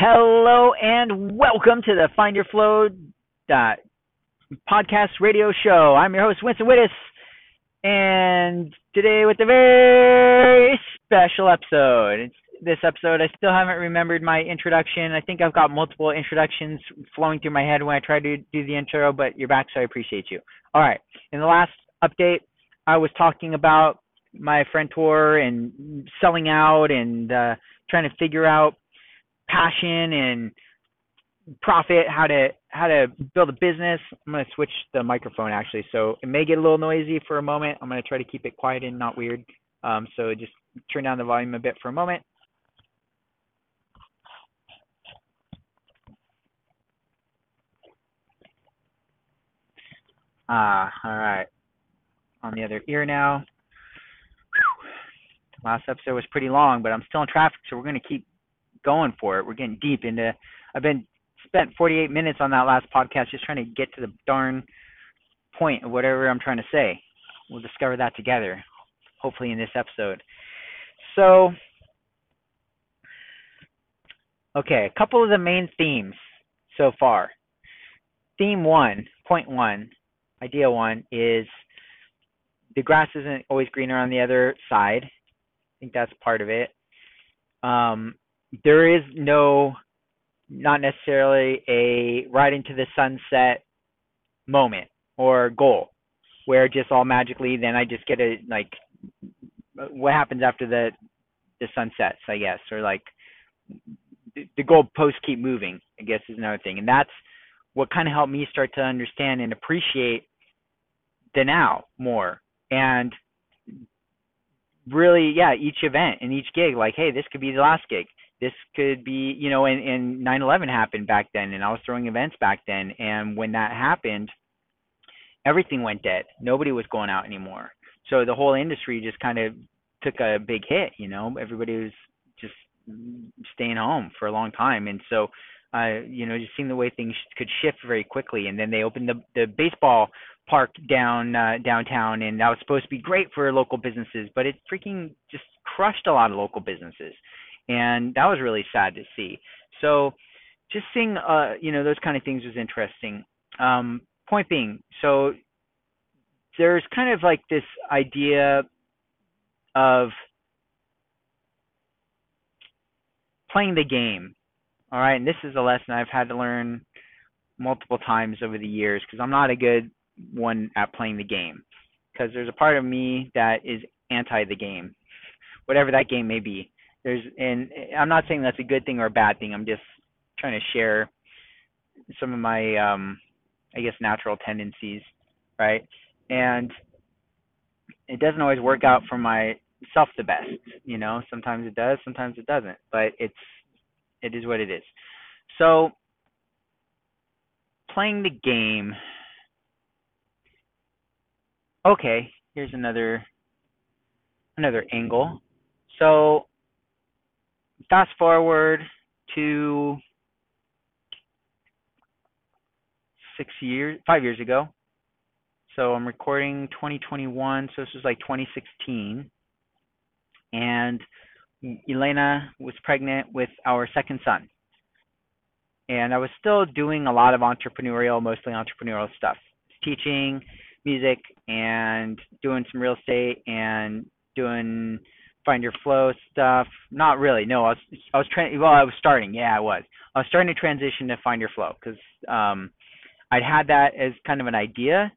Hello and welcome to the Find Your Flow podcast radio show. I'm your host Winston Wittis, and today with a very special episode. It's this episode. I still haven't remembered my introduction. I think I've got multiple introductions flowing through my head when I try to do the intro, but you're back, so I appreciate you. All right. In the last update, I was talking about my friend tour and selling out and uh, trying to figure out passion and profit, how to how to build a business. I'm gonna switch the microphone actually, so it may get a little noisy for a moment. I'm gonna try to keep it quiet and not weird. Um, so just turn down the volume a bit for a moment. Ah, all right. On the other ear now. Last episode was pretty long, but I'm still in traffic, so we're gonna keep going for it. We're getting deep into. I've been spent 48 minutes on that last podcast just trying to get to the darn point of whatever I'm trying to say. We'll discover that together, hopefully in this episode. So, okay, a couple of the main themes so far. Theme one, point one, idea one is the grass isn't always greener on the other side. I think that's part of it. Um, there is no not necessarily a ride into the sunset moment or goal where just all magically then I just get a like what happens after the the sun sets, I guess, or like the goalposts keep moving, I guess is another thing. And that's what kind of helped me start to understand and appreciate the now more. And really, yeah, each event and each gig, like, hey, this could be the last gig this could be you know and and 9/11 happened back then and I was throwing events back then and when that happened everything went dead. Nobody was going out anymore. So the whole industry just kind of took a big hit you know? Everybody was just staying home for a long time. And so uh you know just seeing the way things could shift very quickly and then they opened the the baseball park down uh, downtown and that was supposed to be great for local businesses but it freaking just crushed a lot of local businesses and that was really sad to see. So just seeing uh you know those kind of things was interesting. Um, point being, so there's kind of like this idea of playing the game. All right, and this is a lesson I've had to learn multiple times over the years because I'm not a good one at playing the game. Because there's a part of me that is anti the game, whatever that game may be there's and I'm not saying that's a good thing or a bad thing. I'm just trying to share some of my um I guess natural tendencies, right? And it doesn't always work out for myself the best, you know. Sometimes it does, sometimes it doesn't, but it's it is what it is. So playing the game okay, here's another another angle. So fast forward to six years, five years ago. So I'm recording 2021, so this was like 2016. And Elena was pregnant with our second son. And I was still doing a lot of entrepreneurial, mostly entrepreneurial stuff, teaching music and doing some real estate and doing find your flow stuff. Not really. No, I was I was trying. Well, I was starting. Yeah, I was. I was starting to transition to find your flow because um, I'd had that as kind of an idea.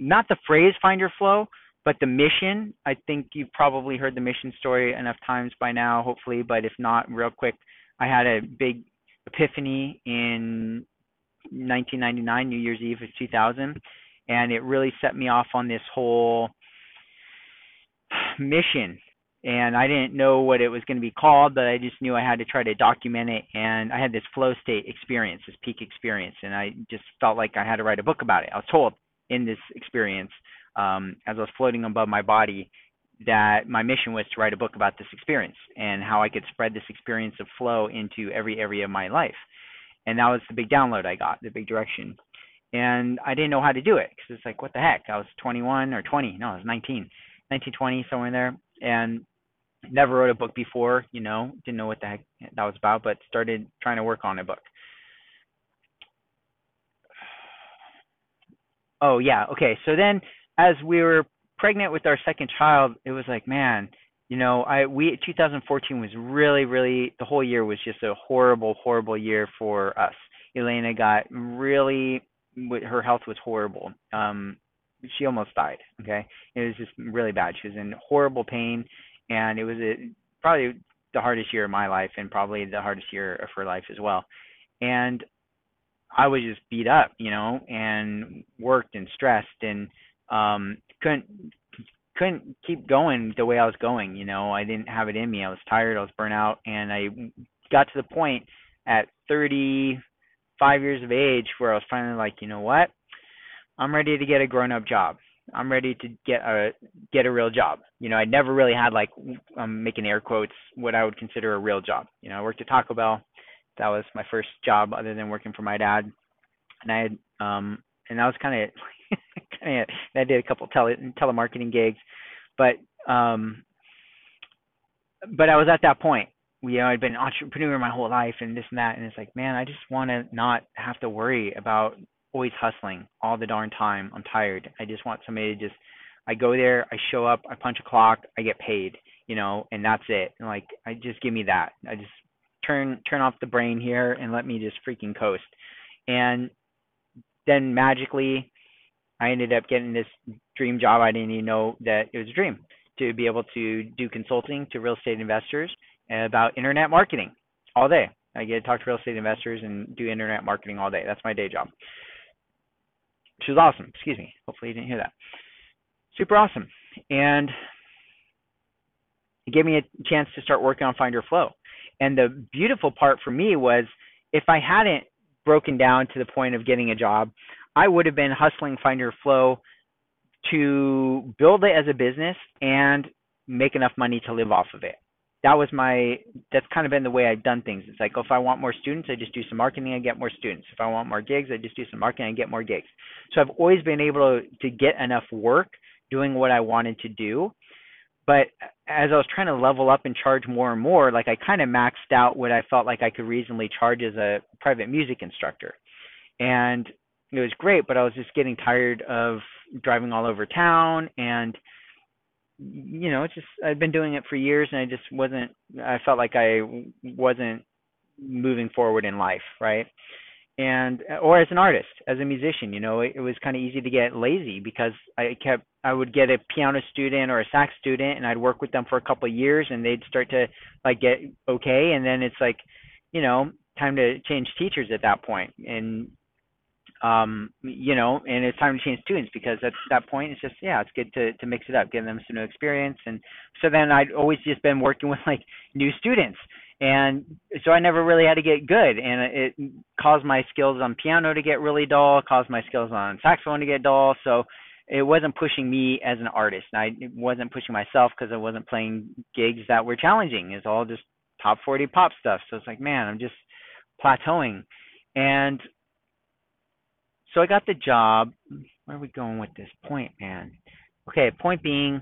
Not the phrase find your flow, but the mission. I think you've probably heard the mission story enough times by now, hopefully. But if not, real quick, I had a big epiphany in 1999, New Year's Eve of 2000, and it really set me off on this whole mission and I didn't know what it was going to be called, but I just knew I had to try to document it. And I had this flow state experience, this peak experience, and I just felt like I had to write a book about it. I was told in this experience, um, as I was floating above my body, that my mission was to write a book about this experience and how I could spread this experience of flow into every area of my life. And that was the big download I got, the big direction. And I didn't know how to do it because it's like, what the heck? I was 21 or 20. No, I was 19, 19, 20, somewhere in there. And never wrote a book before, you know, didn't know what the heck that was about, but started trying to work on a book. Oh yeah, okay. So then as we were pregnant with our second child, it was like, man, you know, I we 2014 was really really the whole year was just a horrible horrible year for us. Elena got really her health was horrible. Um she almost died, okay? It was just really bad. She was in horrible pain and it was a, probably the hardest year of my life and probably the hardest year of her life as well. And I was just beat up, you know, and worked and stressed and um couldn't couldn't keep going the way I was going, you know. I didn't have it in me. I was tired, I was burnt out, and I got to the point at 35 years of age where I was finally like, you know what? I'm ready to get a grown-up job. I'm ready to get a get a real job. You know, I never really had like I'm making air quotes what I would consider a real job. You know, I worked at Taco Bell. That was my first job other than working for my dad. And I had um and that was kind of kind of I did a couple tele telemarketing gigs, but um but I was at that point. You know, I'd been an entrepreneur my whole life and this and that, and it's like, man, I just want to not have to worry about always hustling all the darn time. I'm tired. I just want somebody to just I go there, I show up, I punch a clock, I get paid, you know, and that's it. And like I just give me that. I just turn turn off the brain here and let me just freaking coast. And then magically I ended up getting this dream job. I didn't even know that it was a dream to be able to do consulting to real estate investors about internet marketing all day. I get to talk to real estate investors and do internet marketing all day. That's my day job which was awesome. Excuse me. Hopefully you didn't hear that. Super awesome. And it gave me a chance to start working on Find Your Flow. And the beautiful part for me was if I hadn't broken down to the point of getting a job, I would have been hustling Find Your Flow to build it as a business and make enough money to live off of it that was my that's kind of been the way I've done things. It's like oh, if I want more students, I just do some marketing and get more students. If I want more gigs, I just do some marketing and get more gigs. So I've always been able to, to get enough work doing what I wanted to do. But as I was trying to level up and charge more and more, like I kind of maxed out what I felt like I could reasonably charge as a private music instructor. And it was great, but I was just getting tired of driving all over town and you know, it's just I've been doing it for years, and I just wasn't. I felt like I wasn't moving forward in life, right? And or as an artist, as a musician, you know, it, it was kind of easy to get lazy because I kept I would get a piano student or a sax student, and I'd work with them for a couple of years, and they'd start to like get okay, and then it's like, you know, time to change teachers at that point, and um, you know, and it's time to change students because at that point it's just yeah, it's good to to mix it up, give them some new experience, and so then I'd always just been working with like new students, and so I never really had to get good, and it caused my skills on piano to get really dull, caused my skills on saxophone to get dull, so it wasn't pushing me as an artist. and I wasn't pushing myself because I wasn't playing gigs that were challenging. It's all just top 40 pop stuff. So it's like, man, I'm just plateauing. And so I got the job. Where are we going with this point, man? Okay, point being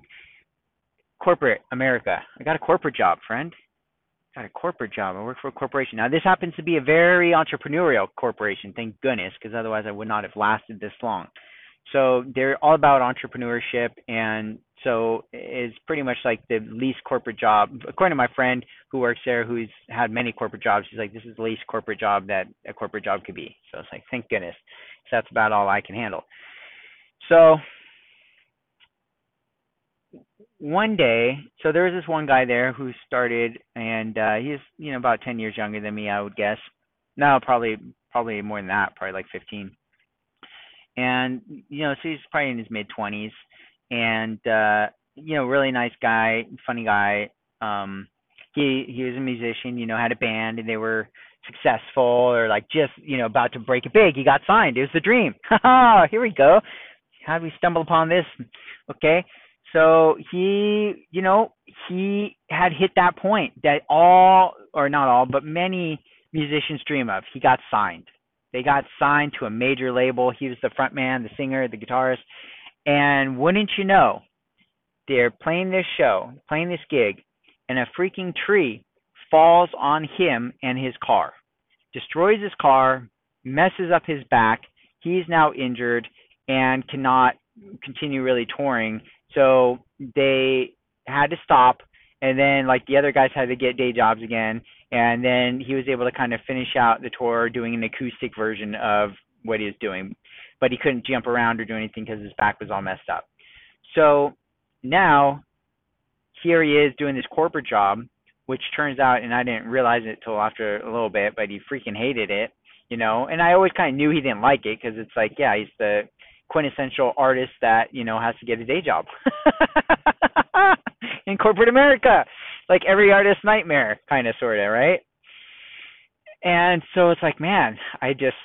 corporate America. I got a corporate job, friend. Got a corporate job. I work for a corporation. Now this happens to be a very entrepreneurial corporation, thank goodness, because otherwise I would not have lasted this long. So they're all about entrepreneurship and so it's pretty much like the least corporate job. According to my friend who works there, who's had many corporate jobs, he's like, this is the least corporate job that a corporate job could be. So it's like, thank goodness. So that's about all I can handle. So one day, so there was this one guy there who started, and uh, he's you know about 10 years younger than me, I would guess. No, probably probably more than that, probably like 15. And you know, so he's probably in his mid 20s and uh you know, really nice guy, funny guy. Um, he he was a musician, you know, had a band, and they were successful or like just you know about to break it big. He got signed. It was the dream. Here we go. How did we stumble upon this? Okay, so he, you know, he had hit that point that all or not all, but many musicians dream of. He got signed. They got signed to a major label. He was the front man, the singer, the guitarist. And wouldn't you know, they're playing this show, playing this gig, and a freaking tree falls on him and his car, destroys his car, messes up his back. He's now injured and cannot continue really touring. So they had to stop and then like the other guys had to get day jobs again and then he was able to kind of finish out the tour doing an acoustic version of what he was doing but he couldn't jump around or do anything because his back was all messed up. So now here he is doing this corporate job which turns out and i didn't realize it till after a little bit but he freaking hated it you know? And i always kind of knew he didn't like it because it's like yeah he's the quintessential artist that you know has to get a day job in corporate America, like every artist's nightmare, kind of, sort of, right? And so it's like, man, I just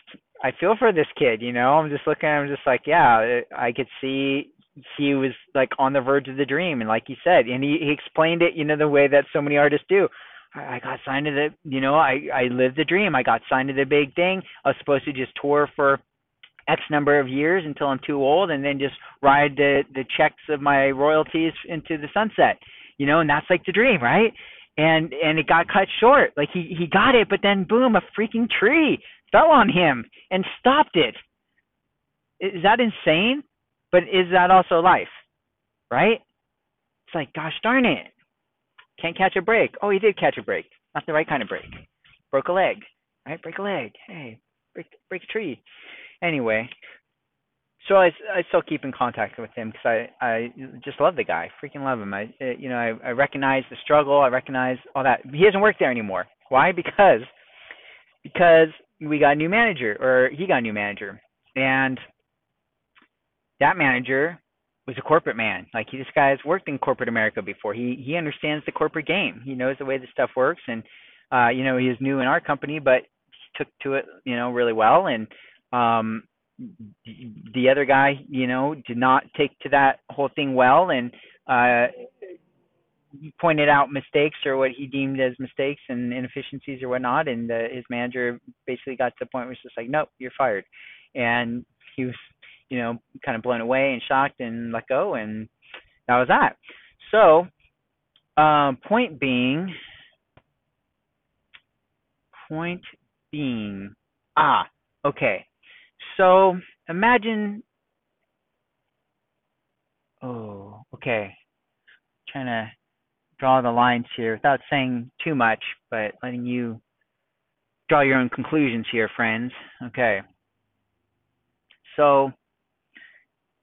I feel for this kid, you know. I'm just looking, I'm just like, yeah, I could see he was like on the verge of the dream, and like he said, and he, he explained it, you know, the way that so many artists do. I, I got signed to the, you know, I I lived the dream. I got signed to the big thing. I was supposed to just tour for X number of years until I'm too old, and then just ride the the checks of my royalties into the sunset. You know, and that's like the dream, right? And and it got cut short. Like he he got it, but then boom, a freaking tree fell on him and stopped it. Is that insane? But is that also life? Right? It's like, gosh darn it. Can't catch a break. Oh, he did catch a break. Not the right kind of break. Broke a leg. Right? Break a leg. Hey, break break a tree anyway, so I, I still keep in contact with him because I I just love the guy, freaking love him. I you know I I recognize the struggle, I recognize all that. He doesn't work there anymore. Why? Because because we got a new manager, or he got a new manager, and that manager was a corporate man. Like he, this guy has worked in corporate America before. He he understands the corporate game. He knows the way the stuff works, and uh, you know he new in our company, but he took to it you know really well and um, the other guy, you know, did not take to that whole thing well and uh, pointed out mistakes or what he deemed as mistakes and inefficiencies or whatnot. And uh, his manager basically got to the point where it's just like, nope, you're fired. And he was, you know, kind of blown away and shocked and let go. And that was that. So, um, point being, point being, ah, okay. So imagine. Oh, okay. Trying to draw the lines here without saying too much, but letting you draw your own conclusions here, friends. Okay. So,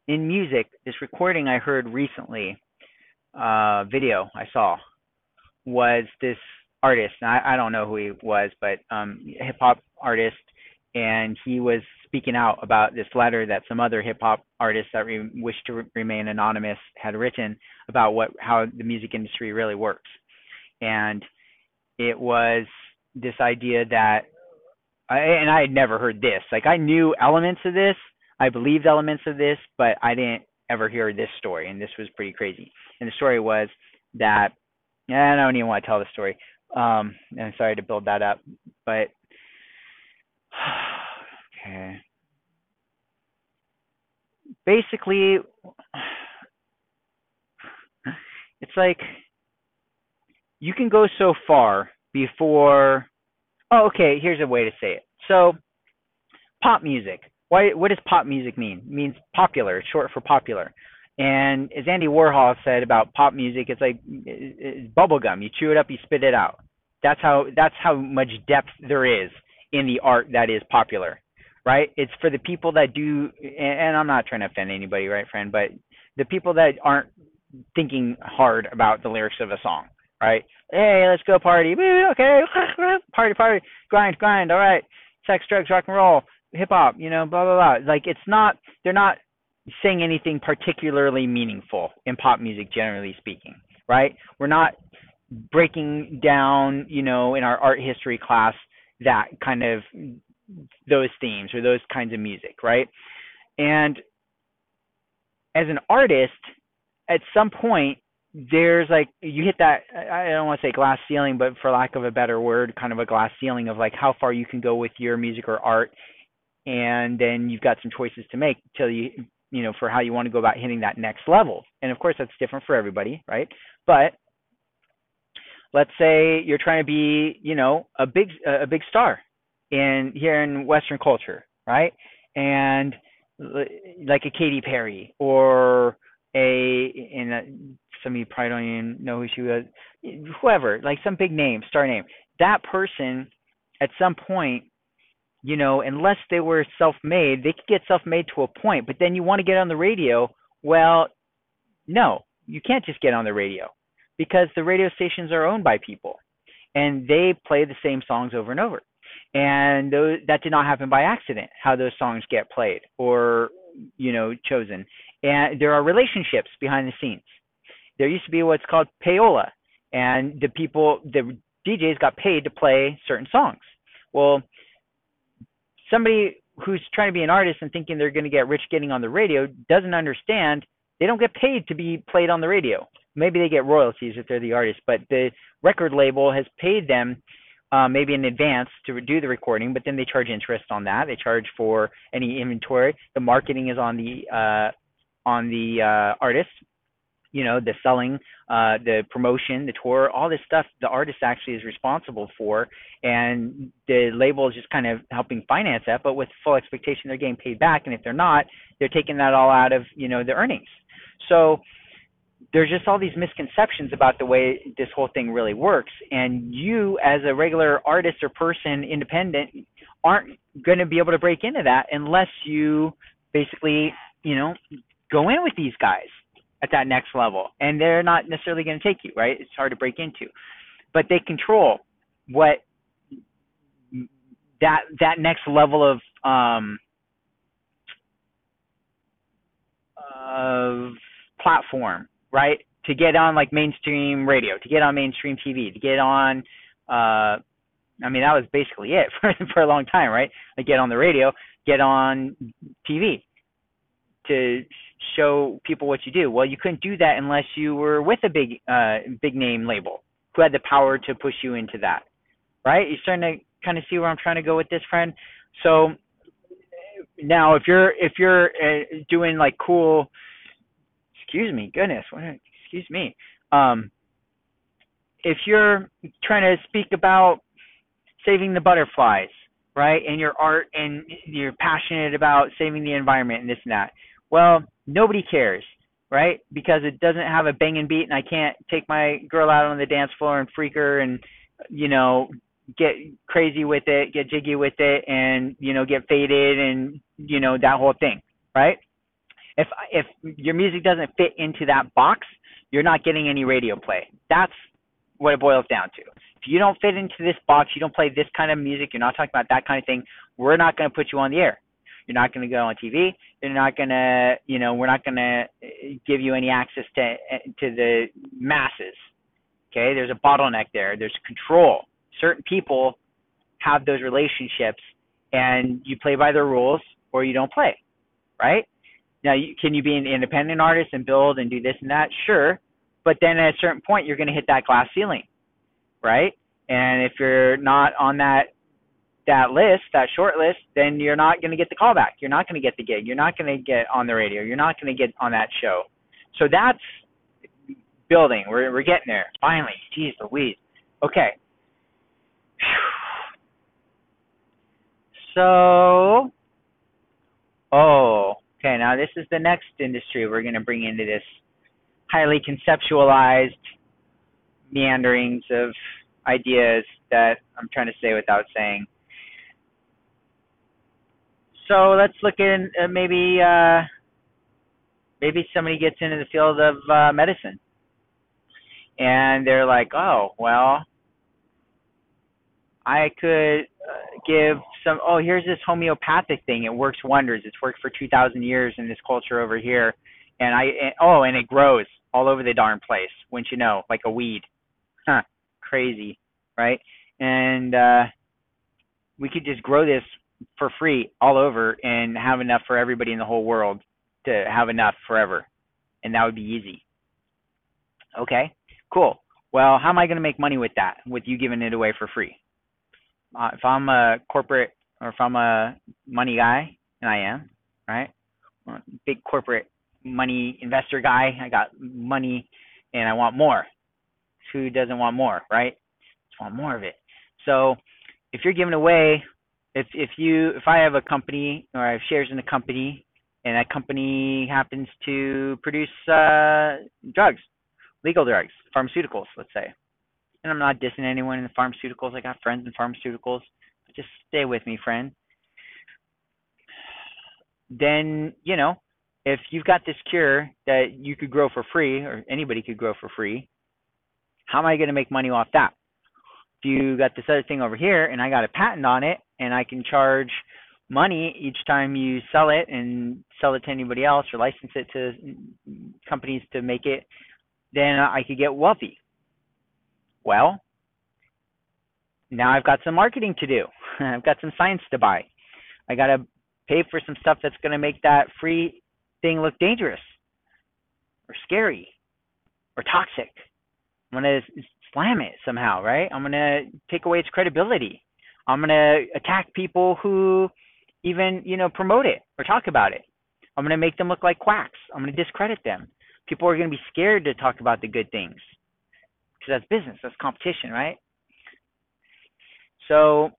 in music, this recording I heard recently, uh, video I saw, was this artist. I, I don't know who he was, but um, hip hop artist, and he was speaking out about this letter that some other hip hop artists that re- wish to re- remain anonymous had written about what how the music industry really works, and it was this idea that, I, and I had never heard this. Like I knew elements of this, I believed elements of this, but I didn't ever hear this story, and this was pretty crazy. And the story was that, yeah, I don't even want to tell the story. Um, and sorry to build that up, but okay. Basically, it's like you can go so far before. Oh, okay. Here's a way to say it. So, pop music. Why? What does pop music mean? It means popular. It's short for popular. And as Andy Warhol said about pop music, it's like it's bubblegum. You chew it up, you spit it out. That's how that's how much depth there is in the art that is popular right? It's for the people that do, and I'm not trying to offend anybody, right, friend? But the people that aren't thinking hard about the lyrics of a song, right? Hey, let's go party. Okay, party, party, grind, grind. All right, sex, drugs, rock and roll, hip hop. You know, blah blah blah. Like it's not. They're not saying anything particularly meaningful in pop music, generally speaking, right? We're not breaking down, you know, in our art history class that kind of those themes or those kinds of music, right? And as an artist, at some point, there's like you hit that I don't want to say glass ceiling, but for lack of a better word, kind of a glass ceiling of like how far you can go with your music or art, and then you've got some choices to make till you you know for how you want to go about hitting that next level. And of course, that's different for everybody, right? But let's say you're trying to be you know a big a big star in here in Western culture, right? And like a Katy Perry or a in a, uh, some of you probably don't even know who she was, whoever, like some big name, star name. That person, at some point, you know, unless they were self-made, they could get self-made to a point. But then you want to get on the radio. Well, no, you can't just get on the radio because the radio stations are owned by people, and they play the same songs over and over. And those, that did not happen by accident. How those songs get played or you know chosen and there are relationships behind the scenes. There used to be what's called payola, and the people, the DJs got paid to play certain songs. Well, somebody who's trying to be an artist and thinking they're going to get rich getting on the radio doesn't understand they don't get paid to be played on the radio. Maybe they get royalties if they're the artist, but the record label has paid them uh, maybe in advance to do the recording, but then they charge interest on that. They charge for any inventory. The marketing is on the uh, on the uh, artist you know the selling uh the promotion the tour all this stuff the artist actually is responsible for and the label is just kind of helping finance that but with full expectation they're getting paid back and if they're not they're taking that all out of you know the earnings so there's just all these misconceptions about the way this whole thing really works. And you as a regular artist or person independent aren't going to be able to break into that unless you basically you know go in with these guys at that next level. And they're not necessarily going to take you right? It's hard to break into. But they control what that that next level of um of platform right to get on like mainstream radio to get on mainstream tv to get on uh i mean that was basically it for for a long time right like get on the radio get on tv to show people what you do. Well, you couldn't do that unless you were with a big uh, big name label who had the power to push you into that. Right? You're starting to kind of see where I'm trying to go with this, friend. So now, if you're if you're uh, doing like cool, excuse me, goodness, what, excuse me, um, if you're trying to speak about saving the butterflies, right, and your art and you're passionate about saving the environment and this and that, well, nobody cares, right? Because it doesn't have a banging beat, and I can't take my girl out on the dance floor and freak her and you know get crazy with it, get jiggy with it, and you know get faded and you know that whole thing, right? If if your music doesn't fit into that box, you're not getting any radio play. That's what it boils down to. If you don't fit into this box, you don't play this kind of music, you're not talking about that kind of thing, we're not going to put you on the air. You're not going to go on TV. You're not going to, you know, we're not going to eh, give you any access to eh, to the masses. Okay, there's a bottleneck there. There's control. Certain people have those relationships, and you play by their rules or you don't play, right? Now, you, can you be an independent artist and build and do this and that? Sure, but then at a certain point, you're going to hit that glass ceiling, right? And if you're not on that that list, that short list, then you're not going to get the callback. You're not going to get the gig. You're not going to get on the radio. You're not going to get on that show. So that's building. We're we're getting there. Finally. Jeez Louise. Okay. So, oh, okay. Now this is the next industry we're going to bring into this highly conceptualized meanderings of ideas that I'm trying to say without saying. So let's look in uh, maybe uh, maybe somebody gets into the field of uh, medicine, and they're like, oh well, I could uh, give some oh here's this homeopathic thing. It works wonders. It's worked for 2000 years in this culture over here. And i and, oh and it grows all over the darn place wouldn't you know like a weed. Huh crazy right? And uh we could just grow this for free all over and have enough for everybody in the whole world to have enough forever. And that would be easy. Okay cool. Well how am i going to make money with that with you giving it away for free uh, if I'm a corporate or if I'm a money guy, and I am, right? Big corporate money investor guy. I got money and I want more. Who doesn't want more, right? Just want more of it. So if you're giving away, if if you if I have a company or I have shares in a company and that company happens to produce uh, drugs, legal drugs, pharmaceuticals, let's say, and I'm not dissing anyone in the pharmaceuticals. I got friends in pharmaceuticals. Just stay with me, friend. Then, you know, if you've got this cure that you could grow for free or anybody could grow for free, how am I going to make money off that? If you got this other thing over here and I got a patent on it and I can charge money each time you sell it and sell it to anybody else or license it to companies to make it, then I could get wealthy. Well, now I've got some marketing to do. I've got some science to buy. I got to pay for some stuff that's going to make that free thing look dangerous or scary or toxic. I'm going to slam it somehow, right? I'm going to take away its credibility. I'm going to attack people who even, you know, promote it or talk about it. I'm going to make them look like quacks. I'm going to discredit them. People are going to be scared to talk about the good things because that's business, that's competition, right? So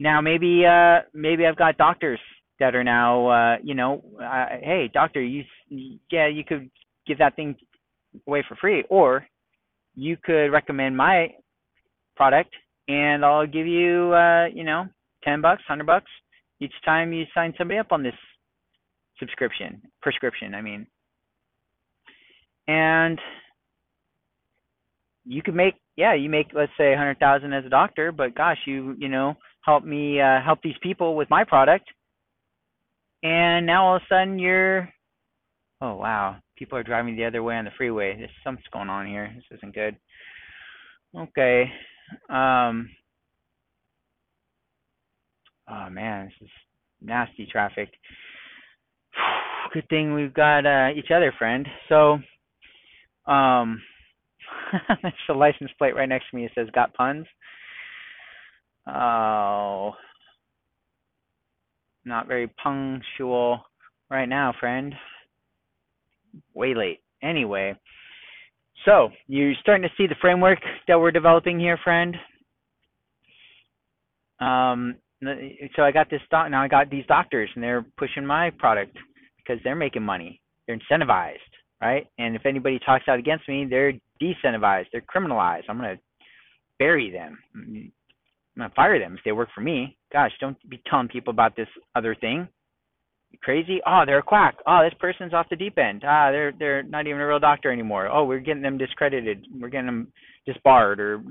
now maybe uh, maybe I've got doctors that are now uh, you know, uh, hey doctor, you yeah you could give that thing away for free, or you could recommend my product and I'll give you uh, you know ten bucks, hundred bucks each time you sign somebody up on this subscription prescription. I mean, and you could make yeah you make let's say a hundred thousand as a doctor but gosh you you know help me uh, help these people with my product. And now all of a sudden you're oh wow people are driving the other way on the freeway. There's something's going on here. This isn't good. Okay. Um oh man this is nasty traffic. Good thing we've got uh each other friend. So um That's the license plate right next to me. It says "Got puns." Oh, not very punctual right now, friend. Way late. Anyway, so you're starting to see the framework that we're developing here, friend. Um, so I got this doc now. I got these doctors, and they're pushing my product because they're making money. They're incentivized right? And if anybody talks out against me, they're decentivized, they're criminalized. I'm to bury them. I'm to fire them if they work for me. Gosh, don't be telling people about this other thing. You crazy? Oh, they're a quack. Oh, this person's off the deep end. Ah, they're they're not even a real doctor anymore. Oh, we're getting them discredited. We're getting them disbarred or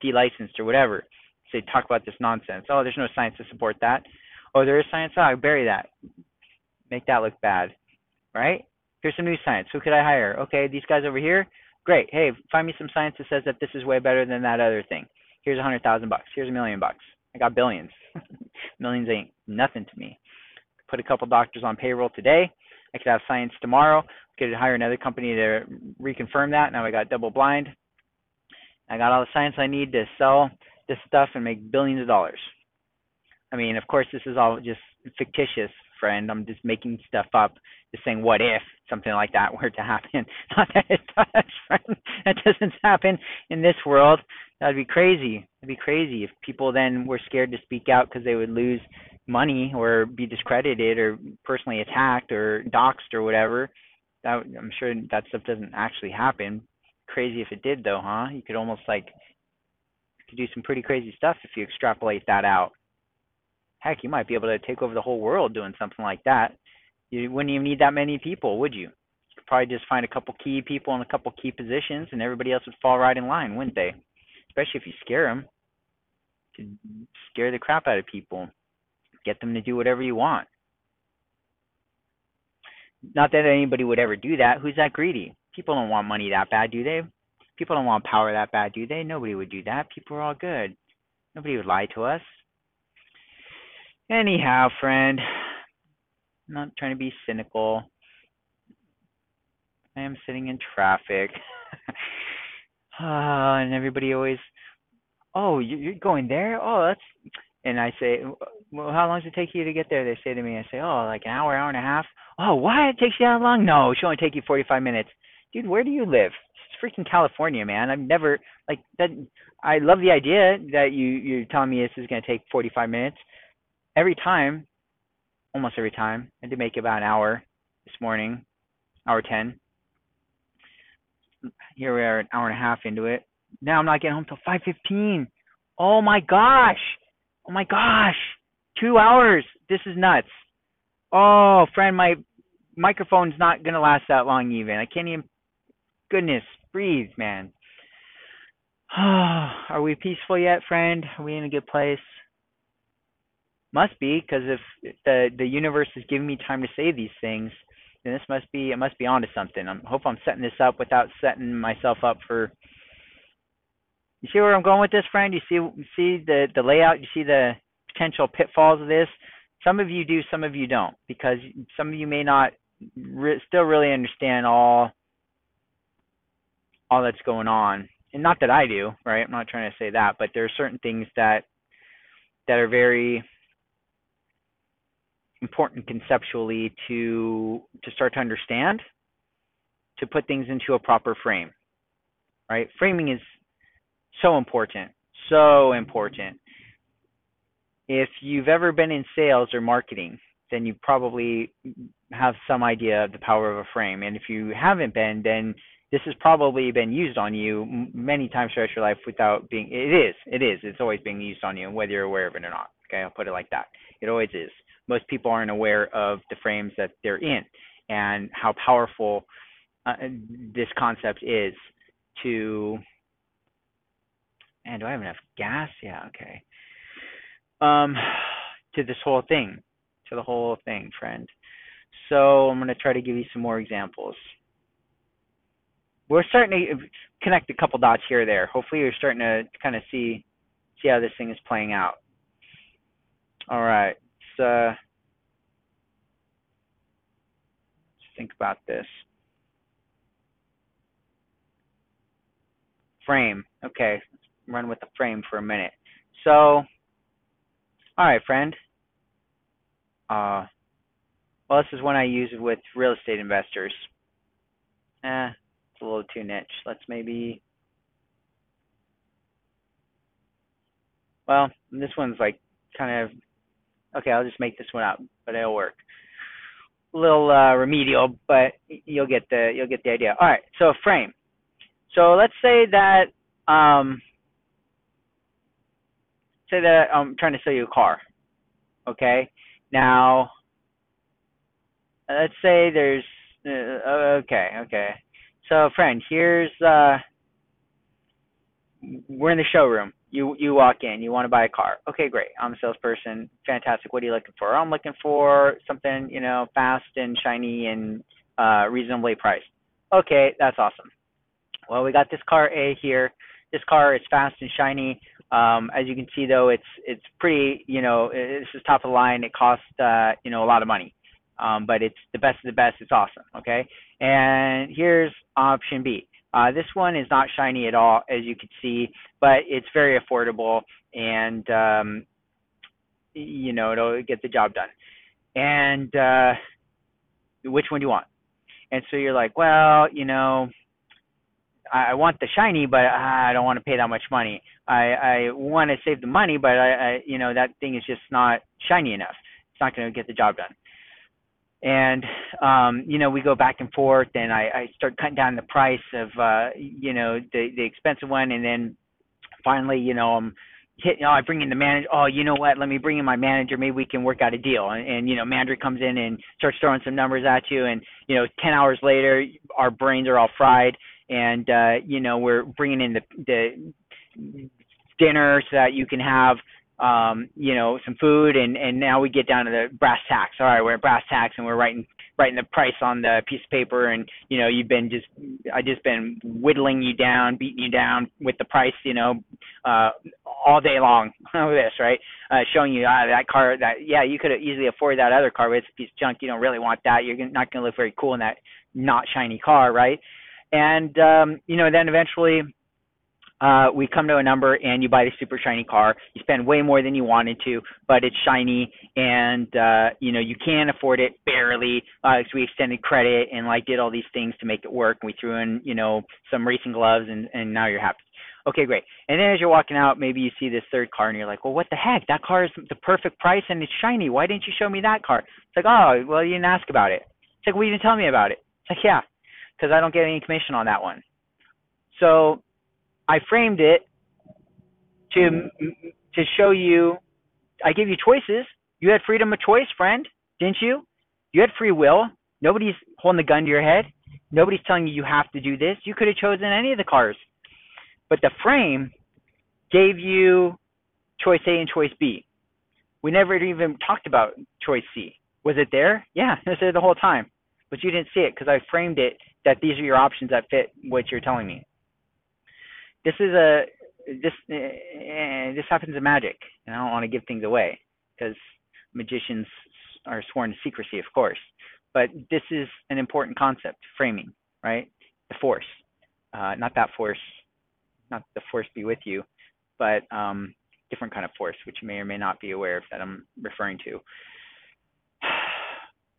delicensed or whatever. So they talk about this nonsense. Oh, there's no science to support that. Oh, there is science. Oh, I bury that. Make that look bad, right? Here's some new science. Who could I hire? Okay, these guys over here. Great. Hey, find me some science that says that this is way better than that other thing. Here's a hundred thousand bucks. Here's a million bucks. I got billions. Millions ain't nothing to me. Put a couple doctors on payroll today. I could have science tomorrow. Could hire another company to reconfirm that. Now I got double blind. I got all the science I need to sell this stuff and make billions of dollars. I mean, of course, this is all just fictitious friend. I'm just making stuff up, just saying what if something like that were to happen. Not that it does, friend. That doesn't happen in this world. That'd be crazy. It'd be crazy if people then were scared to speak out because they would lose money or be discredited or personally attacked or doxxed or whatever. That I'm sure that stuff doesn't actually happen. Crazy if it did though, huh? You could almost like you could do some pretty crazy stuff if you extrapolate that out heck, you might be able to take over the whole world doing something like that. You wouldn't even need that many people, would you? You could probably just find a couple key people in a couple key positions, and everybody else would fall right in line, wouldn't they? Especially if you scare them. to scare the crap out of people, get them to do whatever you want. Not that anybody would ever do that. Who's that greedy? People don't want money that bad, do they? People don't want power that bad, do they? Nobody would do that. People are all good. Nobody would lie to us. Anyhow, friend, I'm not trying to be cynical. I am sitting in traffic. uh, and everybody always, oh, you're going there? Oh, that's, and I say, well, how long does it take you to get there? They say to me, I say, oh, like an hour, hour and a half. Oh, why? It takes you that long? No, it should only take you 45 minutes. Dude, where do you live? It's freaking California, man. I've never, like, that, I love the idea that you, you're telling me this is going to take 45 minutes. Every time, almost every time, I had to make about an hour this morning, hour 10 here we are an hour and a half into it. Now I'm not getting home till 5:15. Oh my gosh. Oh my gosh. 2 hours. This is nuts. Oh, friend, my microphone's not going to last that long even. I can't even goodness, breathe, man. Are we peaceful yet, friend? Are we in a good place? Must be, because if the the universe is giving me time to say these things, then this must be it must be onto something. I hope I'm setting this up without setting myself up for. You see where I'm going with this, friend? You see you see the the layout. You see the potential pitfalls of this. Some of you do, some of you don't, because some of you may not re- still really understand all all that's going on. And not that I do, right? I'm not trying to say that, but there are certain things that that are very important conceptually to to start to understand to put things into a proper frame right? Framing is so important so important. If you've ever been in sales or marketing then you probably have some idea of the power of a frame. And if you haven't been then this has probably been used on you many times throughout your life without being it is it is it's always being used on you whether you're aware of it or not okay? I'll put it like that. It always is most people aren't aware of the frames that they're in and how powerful uh, this concept is to and do I have enough gas? Yeah, okay. Um, to this whole thing, to the whole thing, friend. So I'm going to try to give you some more examples. We're starting to connect a couple dots here or there. Hopefully, you're starting to kind of see see how this thing is playing out. All right uh, think about this. Frame. Okay, let's run with the frame for a minute. So, all right, friend. Uh, well, this is one I use with real estate investors. Eh, it's a little too niche. Let's maybe. Well, this one's like kind of Okay, I'll just make this one up, but it'll work. A little uh, remedial, but you'll get the you'll get the idea. All right, so a frame. So let's say that um, say that I'm trying to sell you a car. Okay, now let's say there's uh, okay, okay. So friend, here's uh, we're in the showroom you you walk in, you want to buy a car. Okay, great. I'm a salesperson. Fantastic. What are you looking for? I'm looking for something, you know, fast and shiny and uh, reasonably priced. Okay, that's awesome. Well, we got this car A here. This car is fast and shiny. Um, as you can see, though, it's it's pretty. You know, this is top of the line. It costs uh, you know a lot of money, um, but it's the best of the best. It's awesome. Okay, and here's option B. Uh, this one is not shiny at all, as you can see, but it's very affordable and, um, you know, it'll get the job done. And uh, which one do you want? And so you're like, well, you know, I, want the shiny, but I don't want to pay that much money. I, I want to save the money, but I, I, you know, that thing is just not shiny enough. It's not going to get the job done and um, you know we go back and forth, and I, I start cutting down the price of uh, you know the the expensive one, and then finally you know I'm hit. You know, I bring in the manager. Oh, you know what? Let me bring in my manager. Maybe we can work out a deal. And, and you know, manager comes in and starts throwing some numbers at you, and you know, ten hours later, our brains are all fried, and uh, you know, we're bringing in the the dinner so that you can have um, you know, some food and and now we get down to the brass tacks. All right, we're at brass tacks and we're writing writing the price on the piece of paper and you know you've been just I just been whittling you down, beating you down with the price, you know, uh all day long with this, right? Uh showing you uh, that car that yeah, you could easily afford that other car, but it's a piece of junk. You don't really want that. You're not going to look very cool in that not shiny car, right? And um, you know, then eventually uh, we come to a number and you buy the super shiny car. You spend way more than you wanted to, but it's shiny and uh, you know you can afford it barely. Uh, so we extended credit and like did all these things to make it work. And we threw in you know some racing gloves and and now you're happy. Okay, great. And then as you're walking out, maybe you see this third car and you're like, well, what the heck? That car is the perfect price and it's shiny. Why didn't you show me that car? It's like, oh, well, you didn't ask about it. It's like, well, you didn't tell me about it. It's like, yeah, because I don't get any commission on that one. So I framed it to to show you. I gave you choices. You had freedom of choice, friend, didn't you? You had free will. Nobody's holding the gun to your head. Nobody's telling you you have to do this. You could have chosen any of the cars. But the frame gave you choice A and choice B. We never even talked about choice C. Was it there? Yeah, it was there the whole time. But you didn't see it because I framed it that these are your options that fit what you're telling me this is a this uh, this happens in magic, and I don't want to give things away because magicians are sworn to secrecy, of course. But this is an important concept, framing, right? The force, uh, not that force, not the force be with you, but um, different kind of force, which you may or may not be aware of that I'm referring to.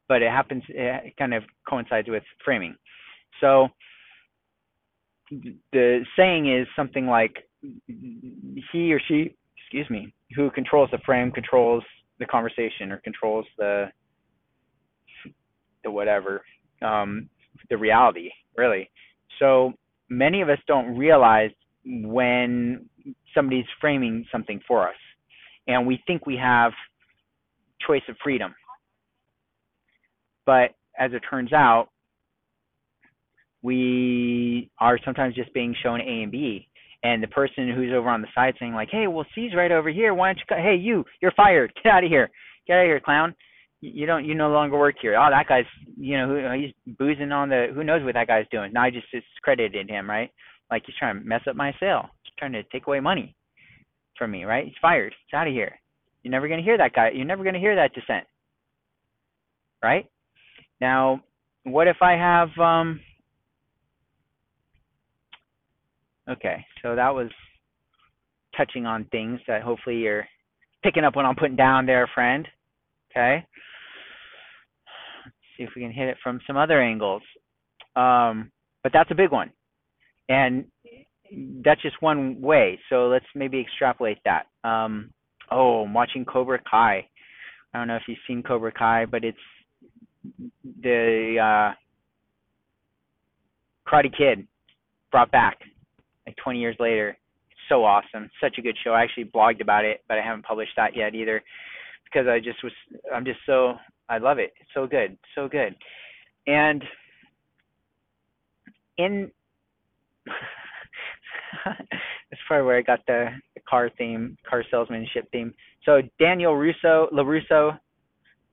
But it happens, it kind of coincides with framing. So the saying is something like he or she, excuse me, who controls the frame controls the conversation or controls the the whatever, um, the reality, really. So many of us don't realize when somebody's framing something for us, and we think we have choice of freedom. But as it turns out, we are sometimes just being shown A and B. And the person who's over on the side saying like, "Hey, well, C's right over here. Why don't you? Hey, you, you're fired. Get out of here. Get out of here, clown. You don't. You no longer work here. Oh, that guy's. You know, he's boozing on the. Who knows what that guy's doing? Now I just discredited him, right? Like he's trying to mess up my sale. He's trying to take away money from me, right? He's fired. He's out of here. You're never gonna hear that guy. You're never gonna hear that dissent, right? Now, what if I have um Okay, so that was touching on things that hopefully you're picking up what I'm putting down there, friend. Okay. Let's see if we can hit it from some other angles. Um, but that's a big one. And that's just one way. So let's maybe extrapolate that. Um, oh, I'm watching Cobra Kai. I don't know if you've seen Cobra Kai, but it's the uh, Karate Kid brought back like 20 years later. It's so awesome. Such a good show. I actually blogged about it, but I haven't published that yet either because I just was I'm just so I love it. It's so good. So good. And in that's probably where I got the, the car theme, car salesmanship theme. So Daniel Russo, LaRusso,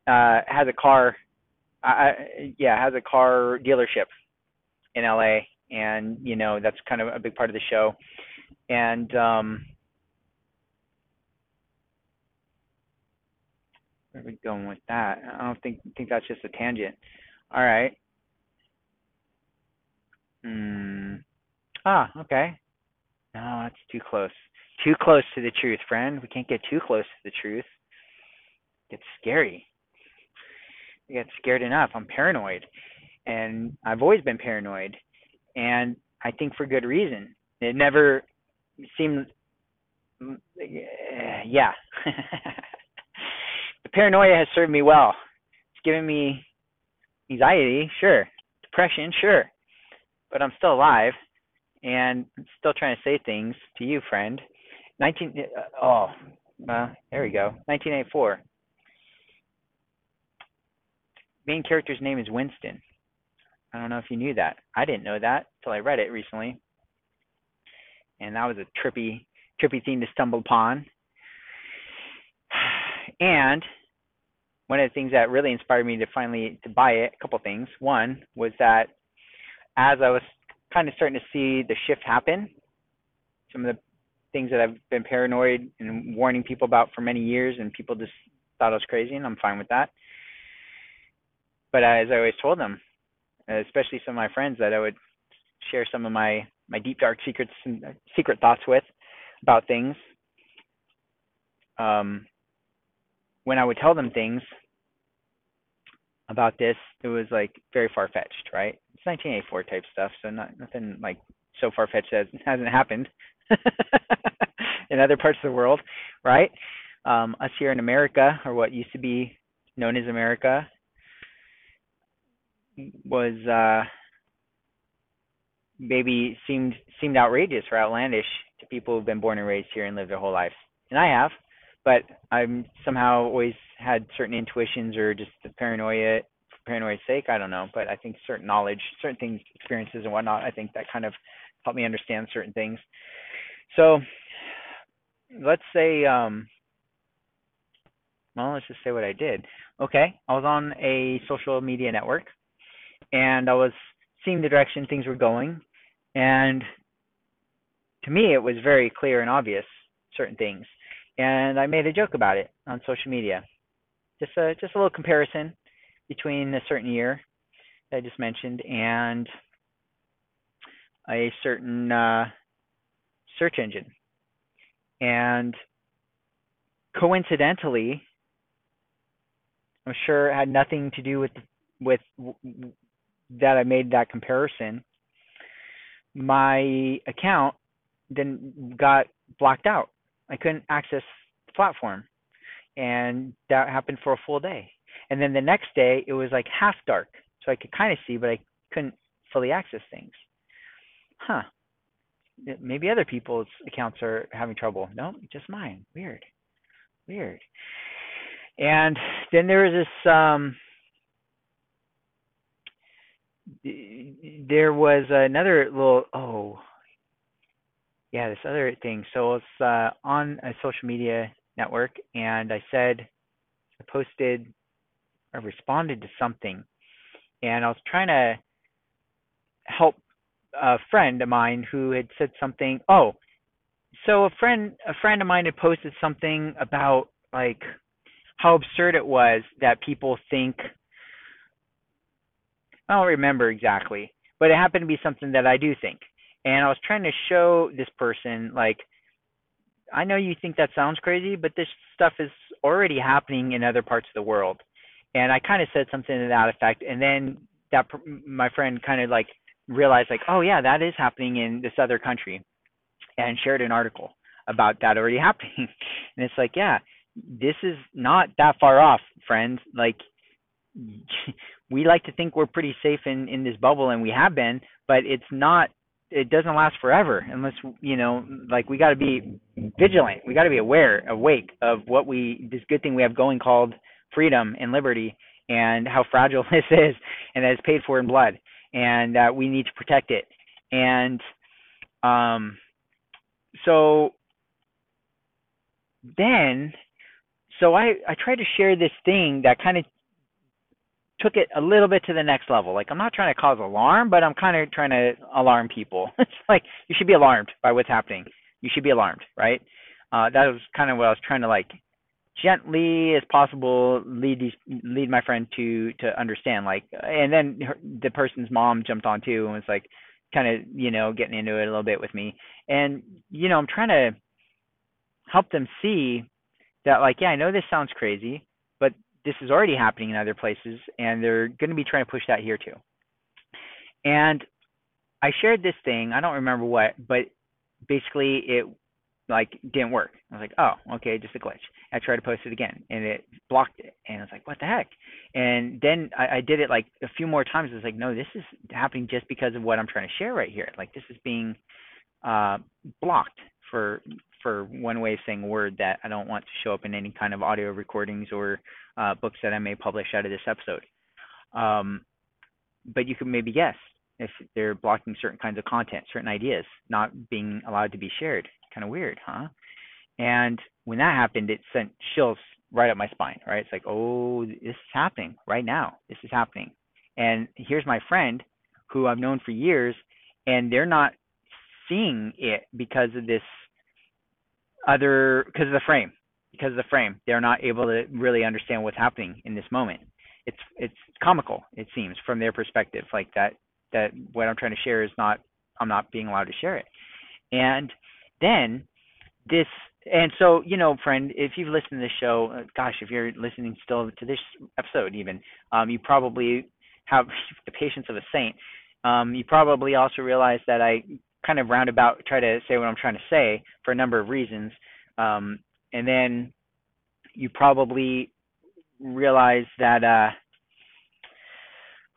uh, has a car, uh, yeah, has a car dealership in LA, and you know that's kind of a big part of the show. And um, where are we going with that? I don't think think that's just a tangent. All right. Hmm. Ah, okay. No, that's too close. Too close to the truth, friend. We can't get too close to the truth. It's scary. I get scared enough. I'm paranoid. And I've always been paranoid and I think for good reason. It never seemed, yeah. the paranoia has served me well. It's given me anxiety, sure, depression, sure, but I'm still alive and I'm still trying to say things to you, friend. 19, uh, oh, well, there we go. 1984. Main character's name is Winston. I don't know if you knew that. I didn't know that until I read it recently. And that was a trippy trippy thing to stumble upon. And one of the things that really inspired me to finally to buy it, a couple things. One was that as I was kind of starting to see the shift happen, some of the things that I've been paranoid and warning people about for many years, and people just thought I was crazy, and I'm fine with that. But as I always told them, especially some of my friends that I would share some of my my deep dark secrets and secret thoughts with about things. Um, when I would tell them things about this, it was like very far fetched, right? It's 1984 type stuff, so not nothing like so far fetched that hasn't happened in other parts of the world, right? Um, us here in America, or what used to be known as America, was uh, maybe seemed seemed outrageous or outlandish to people who've been born and raised here and lived their whole lives, and I have but I'm somehow always had certain intuitions or just the paranoia for paranoia's sake. I don't know, but I think certain knowledge, certain things, experiences and whatnot. I think that kind of helped me understand certain things. So let's say, um, well, let's just say what I did. Okay, I was on a social media network, and I was seeing the direction things were going, and to me, it was very clear and obvious certain things and I made a joke about it on social media. Just a just a little comparison between a certain year that I just mentioned and a certain uh, search engine. And coincidentally, I'm sure it had nothing to do with with that I made that comparison. My account then got blocked out I couldn't access the platform. And that happened for a full day. And then the next day, it was like half dark. So I could kind of see, but I couldn't fully access things. Huh. Maybe other people's accounts are having trouble. No, just mine. Weird. Weird. And then there was this um there was another little oh yeah, this other thing. So it's uh, on a social media network, and I said, I posted, I responded to something, and I was trying to help a friend of mine who had said something. Oh, so a friend, a friend of mine had posted something about like how absurd it was that people think. I don't remember exactly, but it happened to be something that I do think and I was trying to show this person like I know you think that sounds crazy, but this stuff is already happening in other parts of the world. And I kind of said something to that effect, and then that my friend kind of like realized like, oh yeah, that is happening in this other country, and shared an article about that already happening. and it's like, yeah, this is not that far off, friends. Like we like to think we're pretty safe in in this bubble, and we have been, but it's not it doesn't last forever unless you know like we got to be vigilant. We got to be aware awake of what we this good thing we have going called freedom and liberty and how fragile this is and that it's paid for in blood and uh, we need to protect it. And um so then so i i tried to share this thing that kind of took it a little bit to the next level. Like I'm not trying to cause alarm, but I'm kind of trying to alarm people. it's like you should be alarmed by what's happening. You should be alarmed, right? Uh, that was kind of what I was trying to like gently as possible lead these lead my friend to to understand like and then her, the person's mom jumped on too and was like kind of you know getting into it a little bit with me and you know i'm trying to help them see that like yeah i know this sounds crazy this is already happening in other places, and they're going to be trying to push that here too. And I shared this thing. I don't remember what, but basically it like didn't work. I was like, oh, okay, just a glitch. I tried to post it again, and it blocked it. And I was like, what the heck? And then I, I did it like a few more times. I was like, no, this is happening just because of what I'm trying to share right here. Like this is being uh, blocked for for one way of saying word that I don't want to show up in any kind of audio recordings or uh, books that I may publish out of this episode. Um, but you can maybe guess if they're blocking certain kinds of content, certain ideas not being allowed to be shared kind of weird, huh? And when that happened, it sent chills right up my spine, right? It's like, oh, this is happening right now. This is happening. And here's my friend who I've known for years, and they're not seeing it because of this other, because of the frame, because of the frame. They're not able to really understand what's happening in this moment. It's it's comical, it seems, from their perspective. Like that that what I'm trying to share is not I'm not being allowed to share it. And then this and so you know friend if you've listened to this show uh, gosh if you're listening still to this episode even um, you probably have the patience of a saint um, you probably also realize that i kind of roundabout try to say what i'm trying to say for a number of reasons um, and then you probably realize that uh,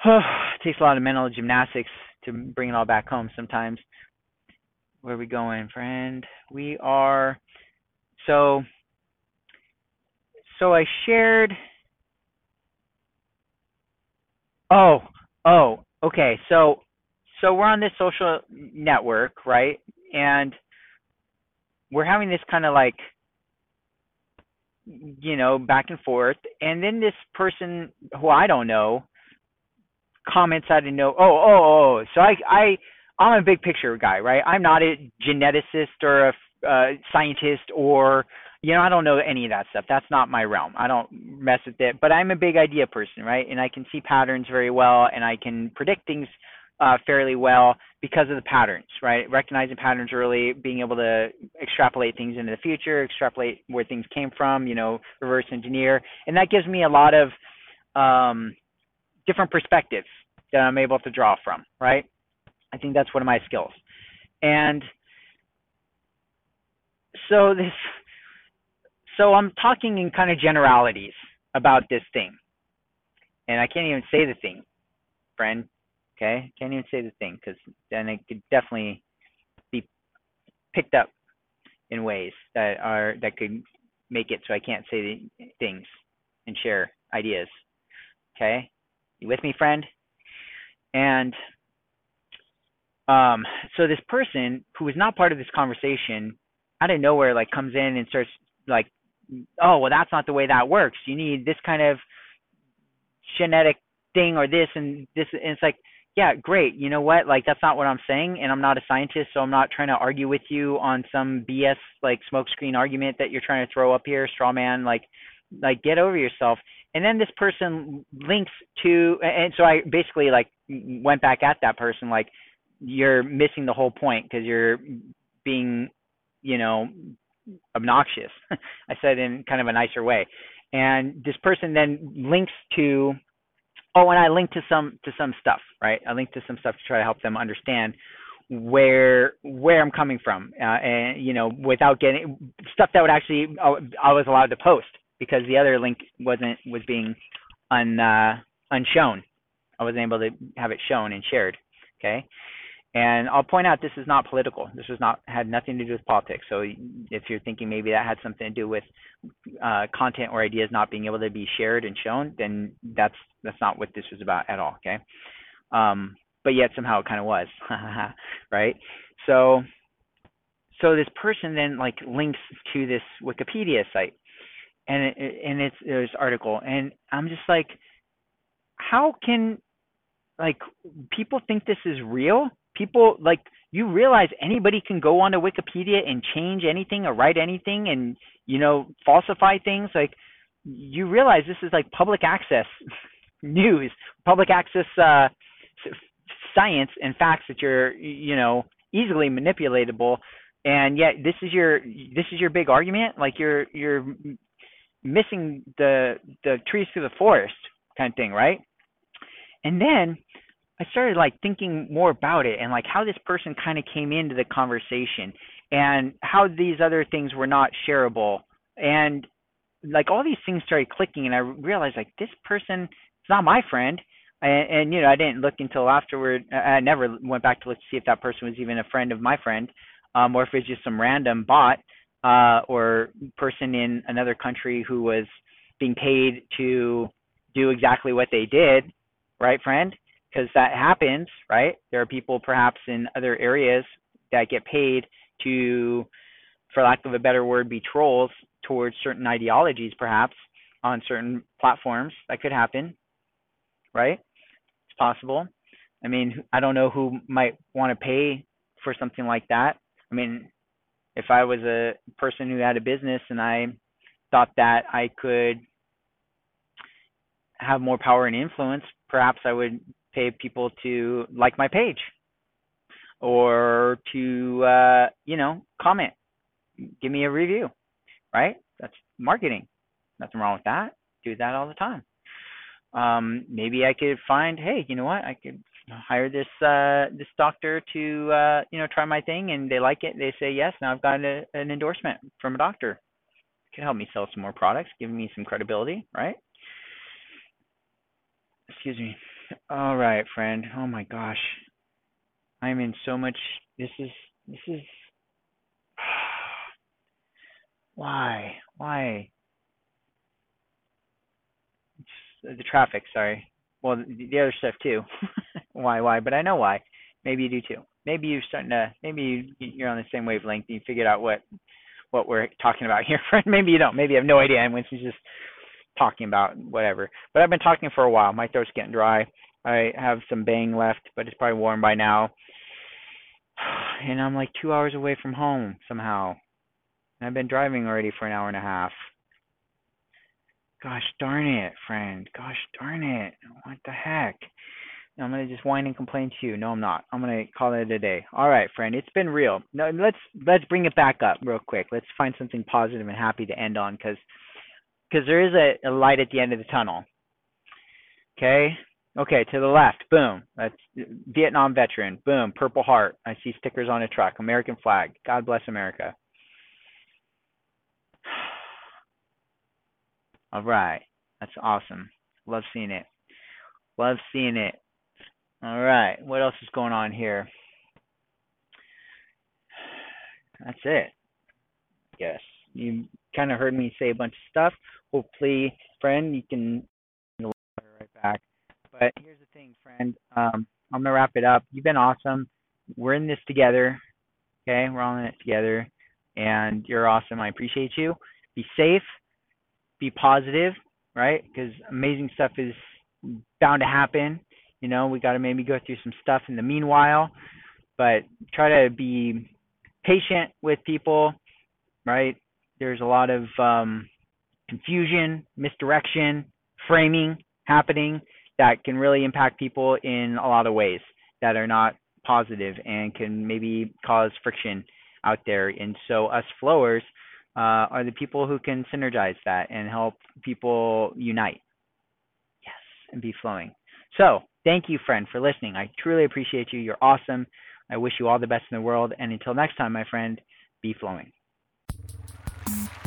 it takes a lot of mental gymnastics to bring it all back home sometimes where are we going friend we are so so I shared Oh, oh, okay. So so we're on this social network, right? And we're having this kind of like you know, back and forth. And then this person who I don't know comments I out of no oh, oh, oh. So I I I'm a big picture guy, right? I'm not a geneticist or a uh, scientist or you know, I don't know any of that stuff. That's not my realm. I don't mess with it. But I'm a big idea person, right? And I can see patterns very well, and I can predict things uh, fairly well because of the patterns, right? Recognizing patterns early, being able to extrapolate things into the future, extrapolate where things came from, you know, reverse engineer, and that gives me a lot of um, different perspectives that I'm able to draw from, right? I think that's one of my skills, and so this so I'm talking in kind of generalities about this thing. And I can't even say the thing, friend. Okay? Can't even say the thing because then it could definitely be picked up in ways that are that could make it so I can't say the things and share ideas. Okay? You with me, friend? And um, so this person who was not part of this conversation out of nowhere like comes in and starts like oh well that's not the way that works you need this kind of genetic thing or this and this and it's like yeah great you know what like that's not what i'm saying and i'm not a scientist so i'm not trying to argue with you on some bs like smokescreen argument that you're trying to throw up here straw man like like get over yourself and then this person links to and so i basically like went back at that person like you're missing the whole point because you're being you know, obnoxious. I said in kind of a nicer way. And this person then links to oh, and I link to some to some stuff, right? I link to some stuff to try to help them understand where where I'm coming from, uh, and you know, without getting stuff that would actually uh, I was allowed to post because the other link wasn't was being un uh, unshown. I wasn't able to have it shown and shared. Okay, and I'll point out this is not political. This was not had nothing to do with politics. So if you're thinking maybe that had something to do with uh, content or ideas not being able to be shared and shown, then that's that's not what this was about at all. Okay, um, but yet somehow it kind of was, right? So so this person then like links to this Wikipedia site, and it, and it's this article, and I'm just like, how can like people think this is real? People like you realize anybody can go onto Wikipedia and change anything or write anything and you know falsify things like you realize this is like public access news public access uh science and facts that you're you know easily manipulatable and yet this is your this is your big argument? Like you're you're missing the the trees through the forest kind of thing right? And then I started like thinking more about it and like how this person kind of came into the conversation and how these other things were not shareable. And like all these things started clicking and I realized like this person is not my friend. And, and you know I didn't look until afterward I never went back to look to see if that person was even a friend of my friend um or if it's just some random bot uh or person in another country who was being paid to do exactly what they did. Right friend because that happens, right? There are people perhaps in other areas that get paid to for lack of a better word, be trolls towards certain ideologies, perhaps on certain platforms. That could happen, right? It's possible. I mean, I don't know who might want to pay for something like that. I mean, if I was a person who had a business and I thought that I could have more power and influence, perhaps I would pay people to like my page or to uh, you know comment, give me a review, right? That's marketing. Nothing wrong with that. Do that all the time. Um, maybe I could find, hey, you know what? I could hire this uh, this doctor to uh, you know try my thing, and they like it. They say yes. Now I've got a, an endorsement from a doctor. Can help me sell some more products, give me some credibility, right? Excuse me. All right, friend. Oh my gosh. I'm in so much this is this is why? Why? It's uh, the traffic, sorry. Well, the, the other stuff too. why, why? But I know why. Maybe you do too. Maybe you're starting to. Maybe you, you're on the same wavelength. And you figured out what what we're talking about here, friend. Maybe you don't. Maybe you have no idea. And Winston's just talking about whatever. But I've been talking for a while. My throat's getting dry. I have some bang left, but it's probably warm by now. And I'm like two hours away from home somehow. And I've been driving already for an hour and a half. Gosh darn it, friend. Gosh darn it. What the heck? I'm gonna just whine and complain to you. No, I'm not. I'm gonna call it a day. All right, friend. It's been real. No, let's let's bring it back up real quick. Let's find something positive and happy to end on, because because there is a, a light at the end of the tunnel. Okay. Okay, to the left, boom. That's Vietnam veteran. Boom, Purple Heart. I see stickers on a truck. American flag. God bless America. All right. That's awesome. Love seeing it. Love seeing it. All right. What else is going on here? That's it. Yes. You kind of heard me say a bunch of stuff. Hopefully, friend, you can right back. But here's the thing, friend. Um, I'm gonna wrap it up. You've been awesome. We're in this together. Okay, we're all in it together, and you're awesome. I appreciate you. Be safe. Be positive. Right? Because amazing stuff is bound to happen. You know, we got to maybe go through some stuff in the meanwhile, but try to be patient with people. Right? There's a lot of um, confusion, misdirection, framing happening that can really impact people in a lot of ways that are not positive and can maybe cause friction out there. And so us flowers uh, are the people who can synergize that and help people unite. Yes, and be flowing. So thank you, friend, for listening. I truly appreciate you. You're awesome. I wish you all the best in the world. And until next time, my friend, be flowing.